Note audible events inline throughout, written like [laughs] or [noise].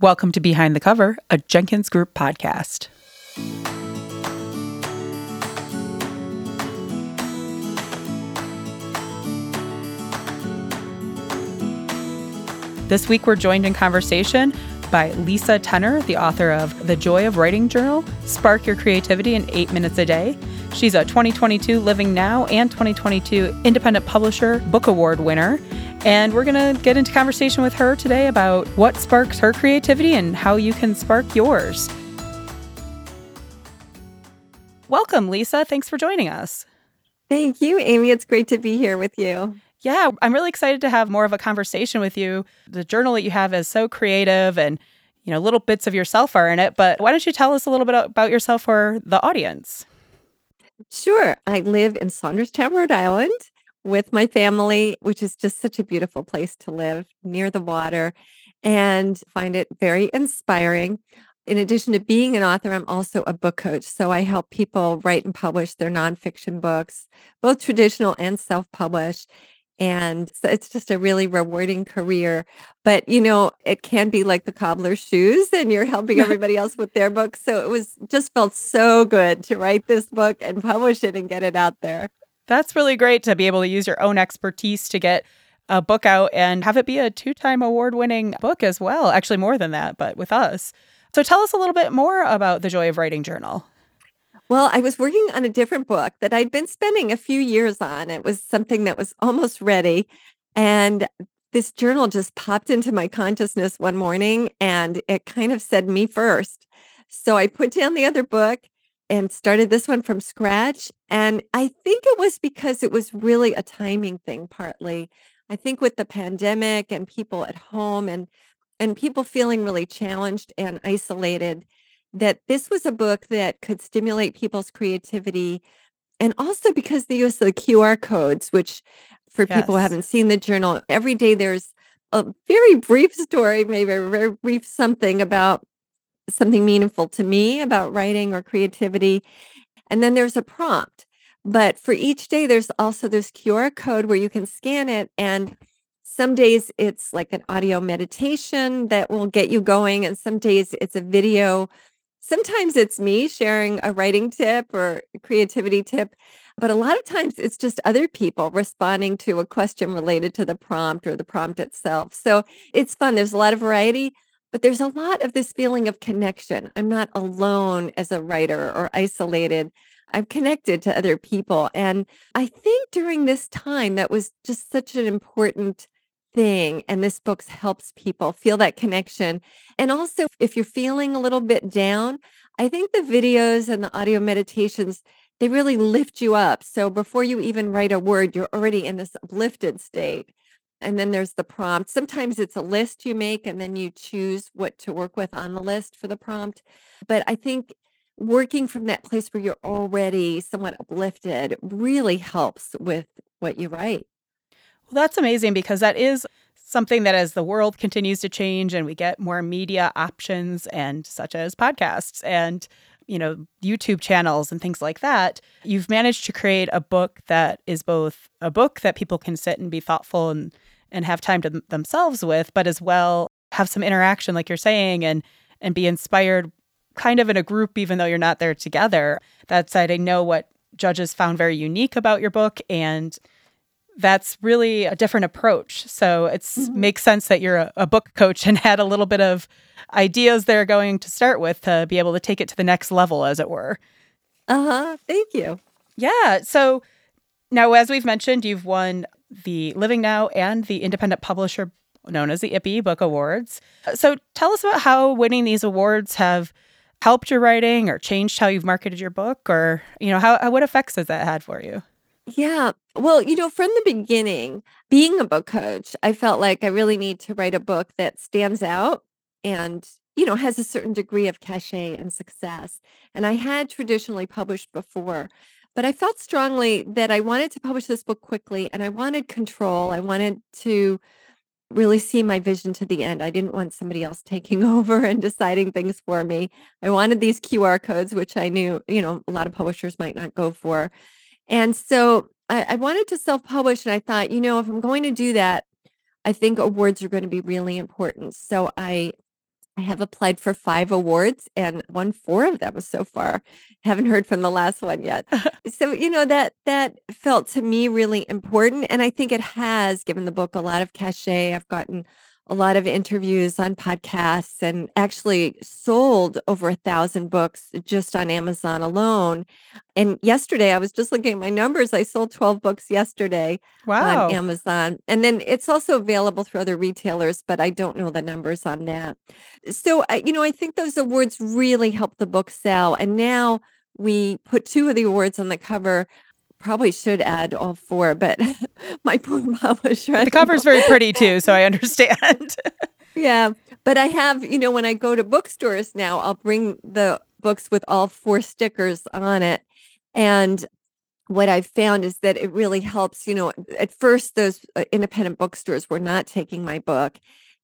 Welcome to Behind the Cover, a Jenkins Group podcast. This week, we're joined in conversation by Lisa Tener, the author of The Joy of Writing Journal Spark Your Creativity in Eight Minutes a Day. She's a 2022 Living Now and 2022 Independent Publisher Book Award winner. And we're going to get into conversation with her today about what sparks her creativity and how you can spark yours. Welcome, Lisa. Thanks for joining us. Thank you, Amy. It's great to be here with you. Yeah, I'm really excited to have more of a conversation with you. The journal that you have is so creative and, you know, little bits of yourself are in it. But why don't you tell us a little bit about yourself for the audience? Sure. I live in Saunderstown, Rhode Island with my family, which is just such a beautiful place to live near the water and find it very inspiring. In addition to being an author, I'm also a book coach. So I help people write and publish their nonfiction books, both traditional and self published. And so it's just a really rewarding career. But, you know, it can be like the cobbler's shoes and you're helping [laughs] everybody else with their books. So it was just felt so good to write this book and publish it and get it out there. That's really great to be able to use your own expertise to get a book out and have it be a two time award winning book as well. Actually, more than that, but with us. So tell us a little bit more about the Joy of Writing Journal. Well, I was working on a different book that I'd been spending a few years on. It was something that was almost ready. And this journal just popped into my consciousness one morning and it kind of said me first. So I put down the other book and started this one from scratch. And I think it was because it was really a timing thing, partly. I think with the pandemic and people at home and and people feeling really challenged and isolated, that this was a book that could stimulate people's creativity. And also because the use of the QR codes, which for yes. people who haven't seen the journal, every day there's a very brief story, maybe a very brief something about something meaningful to me about writing or creativity. And then there's a prompt. But for each day, there's also this QR code where you can scan it. And some days it's like an audio meditation that will get you going. And some days it's a video. Sometimes it's me sharing a writing tip or creativity tip. But a lot of times it's just other people responding to a question related to the prompt or the prompt itself. So it's fun. There's a lot of variety. But there's a lot of this feeling of connection. I'm not alone as a writer or isolated. I'm connected to other people. And I think during this time, that was just such an important thing. And this book helps people feel that connection. And also, if you're feeling a little bit down, I think the videos and the audio meditations, they really lift you up. So before you even write a word, you're already in this uplifted state. And then there's the prompt. Sometimes it's a list you make and then you choose what to work with on the list for the prompt. But I think working from that place where you're already somewhat uplifted really helps with what you write. Well, that's amazing because that is something that as the world continues to change and we get more media options and such as podcasts and you know, YouTube channels and things like that, you've managed to create a book that is both a book that people can sit and be thoughtful and and have time to themselves with, but as well have some interaction like you're saying and and be inspired kind of in a group even though you're not there together. That said, I know what judges found very unique about your book and that's really a different approach. So it mm-hmm. makes sense that you're a, a, book coach and had a little bit of ideas there going to start with to be able to take it to the next level, as it were. Uh huh. Thank you. Yeah. So now, as we've mentioned, you've won the Living Now and the Independent Publisher known as the IPPY Book Awards. Uh, so tell us about how winning these awards have helped your writing or changed how you've marketed your book or, you know, how, what effects has that had for you? Yeah. Well, you know, from the beginning, being a book coach, I felt like I really need to write a book that stands out and, you know, has a certain degree of cachet and success. And I had traditionally published before, but I felt strongly that I wanted to publish this book quickly and I wanted control. I wanted to really see my vision to the end. I didn't want somebody else taking [laughs] over and deciding things for me. I wanted these QR codes, which I knew, you know, a lot of publishers might not go for. And so I, I wanted to self publish, and I thought, you know, if I'm going to do that, I think awards are going to be really important. So I I have applied for five awards and won four of them so far. Haven't heard from the last one yet. [laughs] so, you know, that that felt to me really important. And I think it has given the book a lot of cachet. I've gotten a lot of interviews on podcasts and actually sold over a thousand books just on Amazon alone. And yesterday, I was just looking at my numbers. I sold 12 books yesterday wow. on Amazon. And then it's also available through other retailers, but I don't know the numbers on that. So, you know, I think those awards really helped the book sell. And now we put two of the awards on the cover probably should add all four, but [laughs] my poor publisher. The cover's very pretty [laughs] too, so I understand. [laughs] yeah. But I have, you know, when I go to bookstores now, I'll bring the books with all four stickers on it. And what I've found is that it really helps, you know, at first those uh, independent bookstores were not taking my book.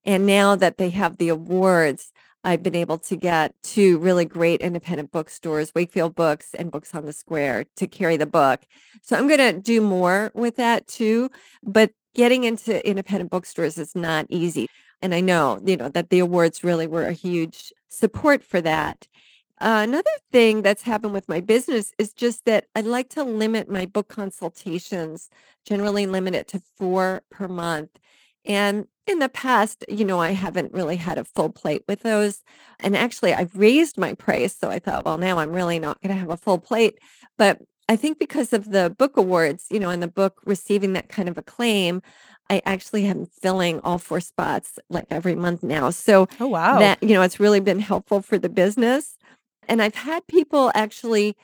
And now that they have the awards, I've been able to get two really great independent bookstores, Wakefield Books and Books on the Square, to carry the book. So I'm going to do more with that too. But getting into independent bookstores is not easy. And I know, you know, that the awards really were a huge support for that. Uh, another thing that's happened with my business is just that I like to limit my book consultations, generally limit it to four per month. And in the past, you know, I haven't really had a full plate with those. And actually, I've raised my price. So I thought, well, now I'm really not going to have a full plate. But I think because of the book awards, you know, and the book receiving that kind of acclaim, I actually am filling all four spots like every month now. So oh, wow. that, you know, it's really been helpful for the business. And I've had people actually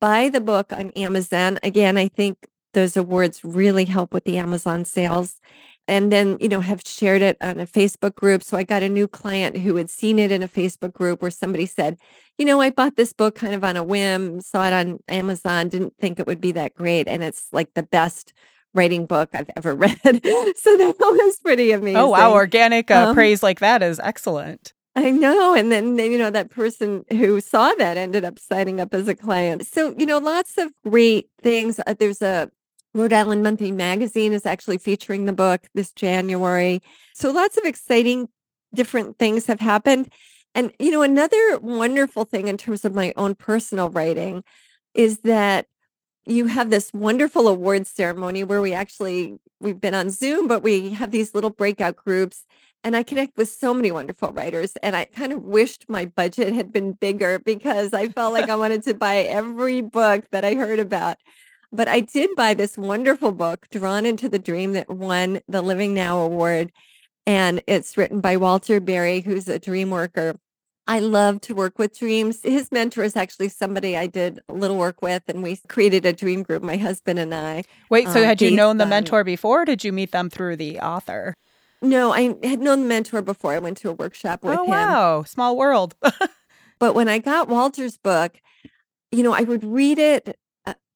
buy the book on Amazon. Again, I think those awards really help with the Amazon sales and then you know have shared it on a facebook group so i got a new client who had seen it in a facebook group where somebody said you know i bought this book kind of on a whim saw it on amazon didn't think it would be that great and it's like the best writing book i've ever [laughs] read so that was pretty amazing oh wow organic uh, um, praise like that is excellent I know. And then, you know, that person who saw that ended up signing up as a client. So, you know, lots of great things. Uh, there's a Rhode Island Monthly Magazine is actually featuring the book this January. So lots of exciting different things have happened. And, you know, another wonderful thing in terms of my own personal writing is that you have this wonderful awards ceremony where we actually we've been on Zoom, but we have these little breakout groups and I connect with so many wonderful writers. And I kind of wished my budget had been bigger because I felt like I wanted to buy every book that I heard about. But I did buy this wonderful book, Drawn into the Dream, that won the Living Now Award. And it's written by Walter Berry, who's a dream worker. I love to work with dreams. His mentor is actually somebody I did a little work with, and we created a dream group, my husband and I. Wait, so um, had you known the mentor before? did you meet them through the author? No, I had known the mentor before. I went to a workshop with him. oh, him. Wow, small world. [laughs] but when I got Walter's book, you know, I would read it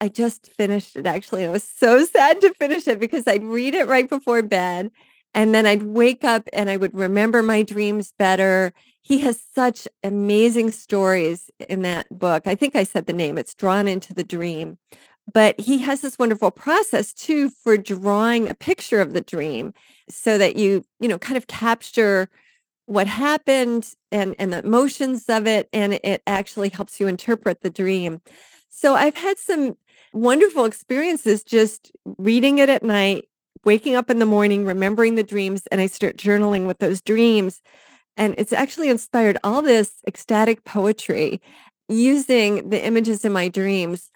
I just finished it actually. I was so sad to finish it because I'd read it right before bed and then I'd wake up and I would remember my dreams better. He has such amazing stories in that book. I think I said the name, it's Drawn into the Dream. But he has this wonderful process too for drawing a picture of the dream so that you, you know, kind of capture what happened and and the emotions of it and it actually helps you interpret the dream. So I've had some wonderful experiences just reading it at night, waking up in the morning, remembering the dreams, and I start journaling with those dreams. And it's actually inspired all this ecstatic poetry using the images in my dreams.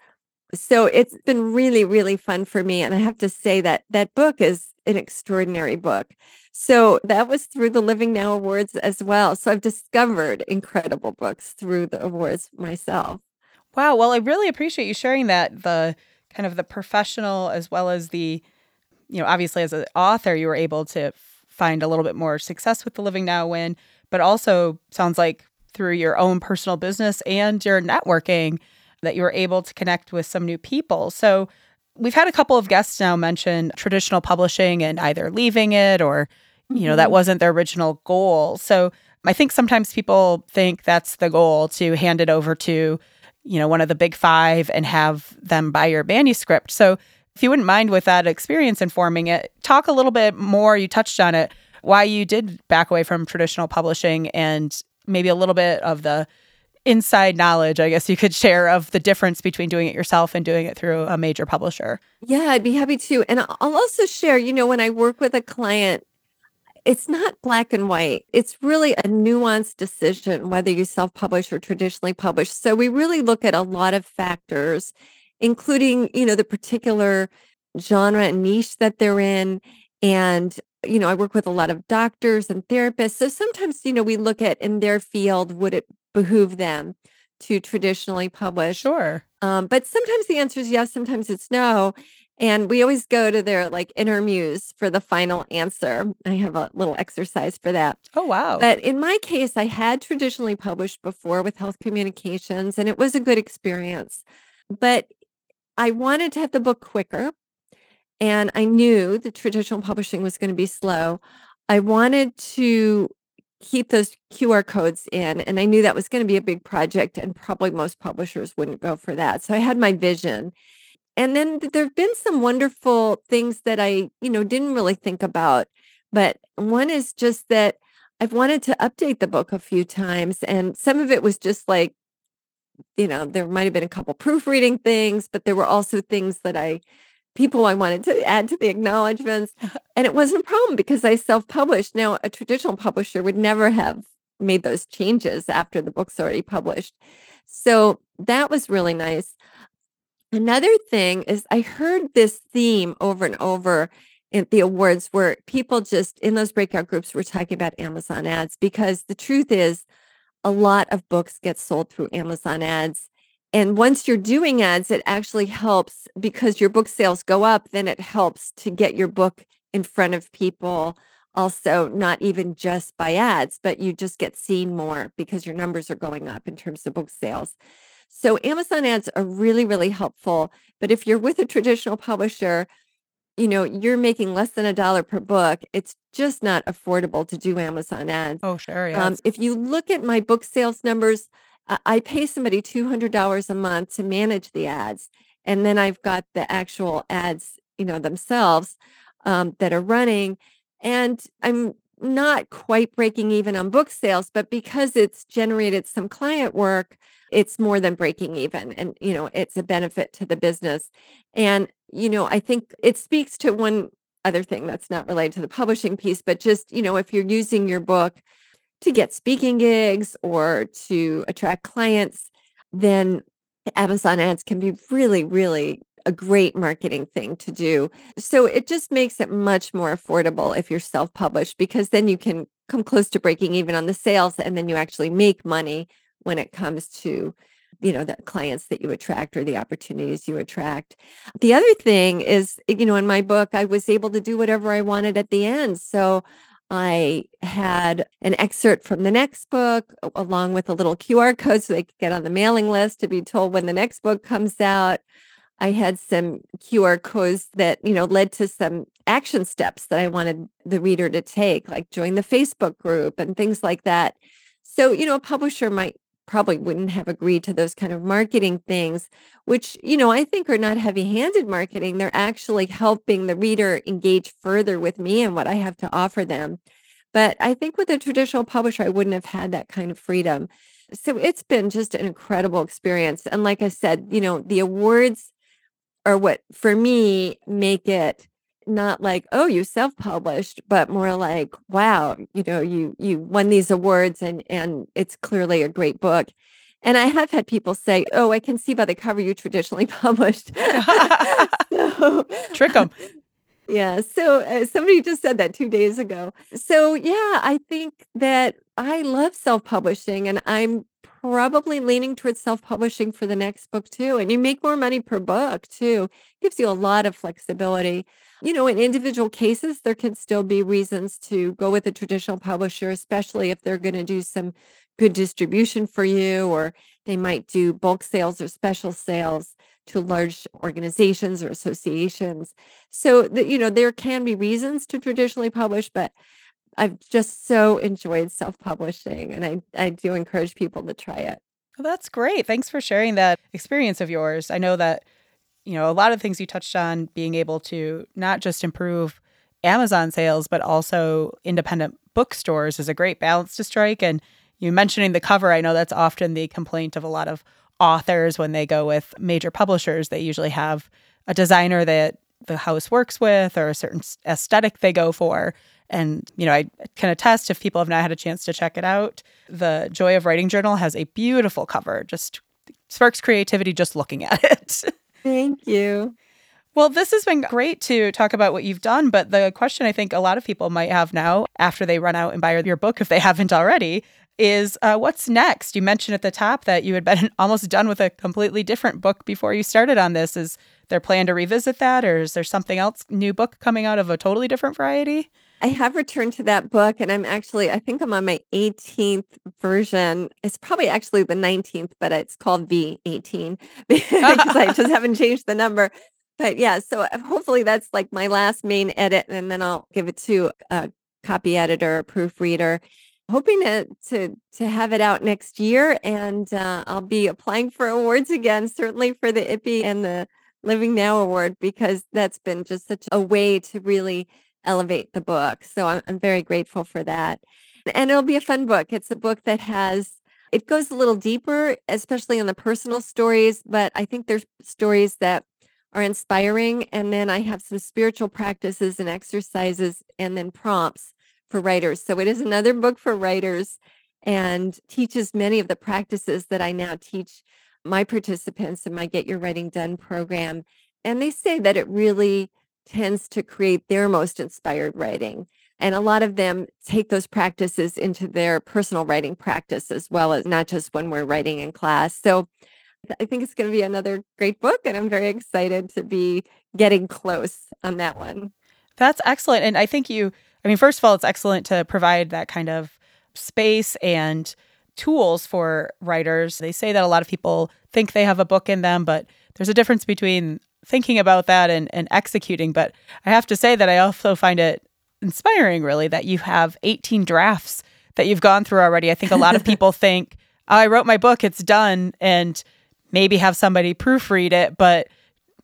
So it's been really, really fun for me. And I have to say that that book is an extraordinary book. So that was through the Living Now Awards as well. So I've discovered incredible books through the awards myself. Wow. Well, I really appreciate you sharing that the kind of the professional as well as the, you know, obviously as an author, you were able to find a little bit more success with the Living Now win, but also sounds like through your own personal business and your networking that you were able to connect with some new people. So we've had a couple of guests now mention traditional publishing and either leaving it or, you know, mm-hmm. that wasn't their original goal. So I think sometimes people think that's the goal to hand it over to you know, one of the big five and have them buy your manuscript. So if you wouldn't mind with that experience informing it, talk a little bit more. You touched on it, why you did back away from traditional publishing and maybe a little bit of the inside knowledge, I guess you could share of the difference between doing it yourself and doing it through a major publisher. Yeah, I'd be happy to. And I'll also share, you know, when I work with a client, it's not black and white. It's really a nuanced decision whether you self publish or traditionally publish. So we really look at a lot of factors, including, you know, the particular genre and niche that they're in. And, you know, I work with a lot of doctors and therapists. So sometimes, you know, we look at in their field, would it behoove them to traditionally publish? Sure. Um, but sometimes the answer is yes, sometimes it's no. And we always go to their like inner muse for the final answer. I have a little exercise for that. Oh, wow. But in my case, I had traditionally published before with Health Communications, and it was a good experience. But I wanted to have the book quicker, and I knew the traditional publishing was going to be slow. I wanted to keep those QR codes in, and I knew that was going to be a big project, and probably most publishers wouldn't go for that. So I had my vision. And then there have been some wonderful things that I, you know, didn't really think about. But one is just that I've wanted to update the book a few times, and some of it was just like, you know, there might have been a couple proofreading things, but there were also things that I, people I wanted to add to the acknowledgments. And it wasn't a problem because I self published. Now, a traditional publisher would never have made those changes after the book's already published. So that was really nice. Another thing is I heard this theme over and over in the awards where people just in those breakout groups were talking about Amazon ads because the truth is a lot of books get sold through Amazon ads. And once you're doing ads, it actually helps because your book sales go up, then it helps to get your book in front of people. Also, not even just by ads, but you just get seen more because your numbers are going up in terms of book sales. So Amazon ads are really, really helpful. But if you're with a traditional publisher, you know, you're making less than a dollar per book. It's just not affordable to do Amazon ads. Oh, sure. Yeah. Um, if you look at my book sales numbers, I pay somebody $200 a month to manage the ads. And then I've got the actual ads, you know, themselves um, that are running. And I'm not quite breaking even on book sales, but because it's generated some client work, it's more than breaking even and you know it's a benefit to the business and you know i think it speaks to one other thing that's not related to the publishing piece but just you know if you're using your book to get speaking gigs or to attract clients then amazon ads can be really really a great marketing thing to do. So it just makes it much more affordable if you're self published because then you can come close to breaking even on the sales and then you actually make money when it comes to you know the clients that you attract or the opportunities you attract. The other thing is you know in my book i was able to do whatever i wanted at the end. So i had an excerpt from the next book along with a little qr code so they could get on the mailing list to be told when the next book comes out. I had some qr codes that you know led to some action steps that i wanted the reader to take like join the facebook group and things like that. So you know a publisher might probably wouldn't have agreed to those kind of marketing things, which, you know, I think are not heavy handed marketing. They're actually helping the reader engage further with me and what I have to offer them. But I think with a traditional publisher, I wouldn't have had that kind of freedom. So it's been just an incredible experience. And like I said, you know, the awards are what for me make it not like oh you self-published but more like wow you know you you won these awards and and it's clearly a great book. And i have had people say oh i can see by the cover you traditionally [laughs] published. [laughs] So, trick them [laughs] yeah so uh, somebody just said that two days ago. So yeah i think that i love self-publishing and i'm probably leaning towards self-publishing for the next book too and you make more money per book too gives you a lot of flexibility you know, in individual cases, there can still be reasons to go with a traditional publisher, especially if they're going to do some good distribution for you, or they might do bulk sales or special sales to large organizations or associations. So, that you know, there can be reasons to traditionally publish, but I've just so enjoyed self publishing, and I, I do encourage people to try it. Well, that's great. Thanks for sharing that experience of yours. I know that you know, a lot of things you touched on being able to not just improve Amazon sales, but also independent bookstores is a great balance to strike. And, you mentioning the cover, I know that's often the complaint of a lot of authors when they go with major publishers. They usually have a designer that the house works with or a certain aesthetic they go for. And, you know, I can attest if people have not had a chance to check it out. The Joy of Writing Journal has a beautiful cover, just sparks creativity just looking at [laughs] it. Thank you. Well, this has been great to talk about what you've done. But the question I think a lot of people might have now, after they run out and buy your book, if they haven't already, is uh, what's next? You mentioned at the top that you had been [laughs] almost done with a completely different book before you started on this. Is there plan to revisit that, or is there something else, new book coming out of a totally different variety? I have returned to that book, and I'm actually, I think I'm on my 18th version. It's probably actually the 19th, but it's called V18 [laughs] because I just [laughs] haven't changed the number. But yeah, so uh, hopefully that's like my last main edit, and then I'll give it to a copy editor, a proofreader. Hoping to to to have it out next year, and uh, I'll be applying for awards again, certainly for the IPPY and the Living Now Award, because that's been just such a way to really elevate the book. So I'm, I'm very grateful for that, and it'll be a fun book. It's a book that has it goes a little deeper, especially on the personal stories, but I think there's stories that are inspiring. And then I have some spiritual practices and exercises and then prompts for writers. So it is another book for writers and teaches many of the practices that I now teach my participants in my Get Your Writing Done program. And they say that it really tends to create their most inspired writing. And a lot of them take those practices into their personal writing practice as well as not just when we're writing in class. So I think it's going to be another great book, and I'm very excited to be getting close on that one. That's excellent. And I think you, I mean, first of all, it's excellent to provide that kind of space and tools for writers. They say that a lot of people think they have a book in them, but there's a difference between thinking about that and, and executing. But I have to say that I also find it inspiring, really, that you have 18 drafts that you've gone through already. I think a lot of [laughs] people think, oh, I wrote my book, it's done. And maybe have somebody proofread it, but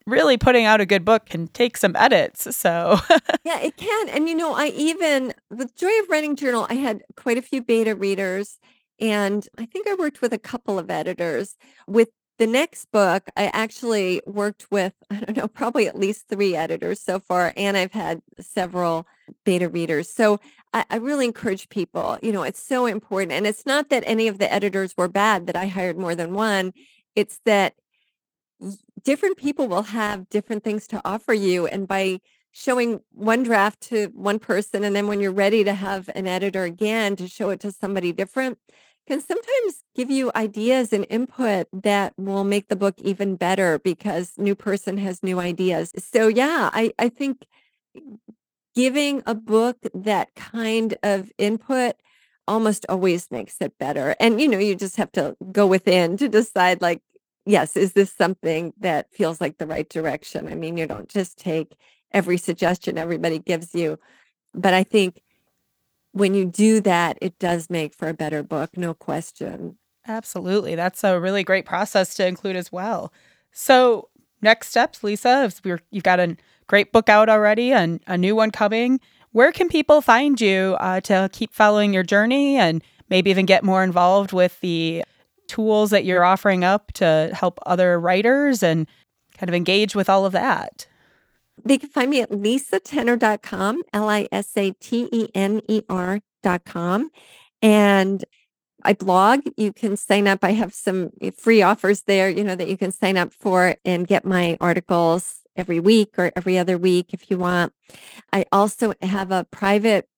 really putting out a good book can take some edits. So, [laughs] yeah, it can. And, you know, I even, with Joy of Writing Journal, I had quite a few beta readers. And I think I worked with a couple of editors. With the next book, I actually worked with, [laughs] I don't know, probably at least three editors so far. And I've had several beta readers. So I, I really encourage people, you know, it's so important. And it's not that any of the editors were bad that I hired more than one. It's that different people will have different things to offer you. And by showing one draft to one person, and then when you're ready to have an editor again to show it to somebody different, can sometimes give you ideas and input that will make the book even better because new person has new ideas. So yeah, I, I think giving a book that kind of input almost always makes it better. And you know, you just have to go within to decide like, yes, is this something that feels like the right direction? I mean, you don't just take every suggestion everybody gives you. But I think when you do that, it does make for a better book, no question. Absolutely. That's a really great process to include as well. So, next steps, Lisa, if we're, you've got a great book out already and a new one coming where can people find you uh, to keep following your journey and maybe even get more involved with the tools that you're offering up to help other writers and kind of engage with all of that? They can find me at lisatener.com, L I S A T E N E R.com. And I blog. You can sign up. I have some eh, free offers there, you know, that you can sign up for and get my articles every week or every other week if you want. I also have a private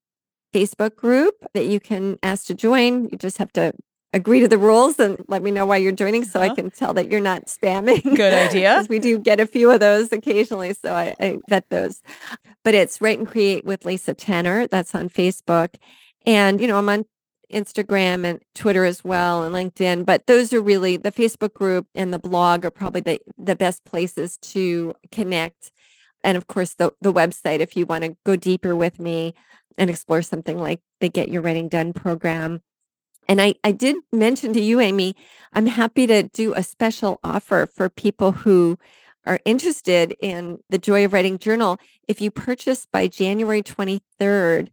Facebook group that you can ask to join. You just have to agree to the rules and let me know why you're joining so uh-huh. I can tell that you're not spamming. Good [laughs] idea. we do get a few of those occasionally. So I, I vet those. But it's Write and Create with Lisa Tener. That's on Facebook. And, you know, I'm on Instagram and Twitter as well and LinkedIn. But those are really the Facebook group and the blog are probably the, the best places to connect. And of course, the, the website, if you want to go deeper with me and explore something like the Get Your Writing Done program. And I, I did mention to you, Amy, I'm happy to do a special offer for people who are interested in the Joy of Writing Journal. If you purchase by January 23rd,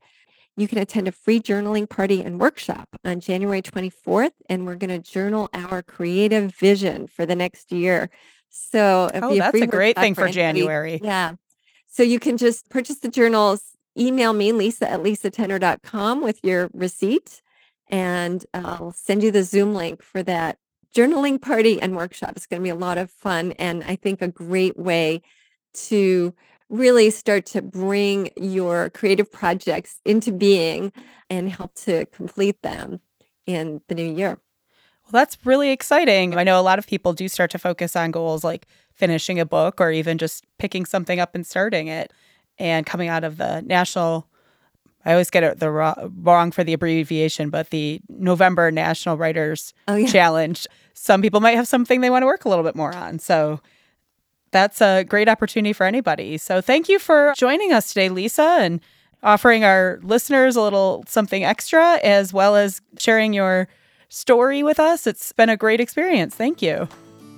you can attend a free journaling party and workshop on January 24th, and we're going to journal our creative vision for the next year. So, oh, that's a, great thing for, for January. Yeah. So, you can just purchase the journals, email me, lisa at lisatener.com with your receipt, and uh, I'll send you the Zoom link for that journaling party and workshop. It's going to be a lot of fun, and I think a great way to really start to bring your creative projects into being and help to complete them in the new year. Well, that's really exciting. I know a lot of people do start to focus on goals like finishing a book or even just picking something up and starting it. And coming out of the national, I always get it the wrong for the abbreviation, but the November National Writers oh, yeah. Challenge. Some people might have something they want to work a little bit more on. So that's a great opportunity for anybody. So thank you for joining us today, Lisa, and offering our listeners a little something extra, as well as sharing your story with us. It's been a great experience. Thank you.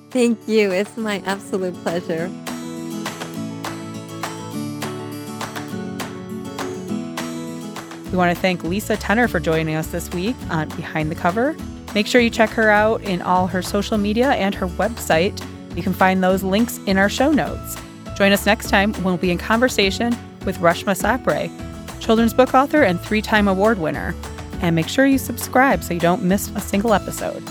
Thank you. It's my absolute pleasure. We want to thank Lisa Tener for joining us this week on Behind the Cover. Make sure you check her out in all her social media and her website you can find those links in our show notes. Join us next time when we'll be in conversation with Reshma Sapre, children's book author and three time award winner. And make sure you subscribe so you don't miss a single episode.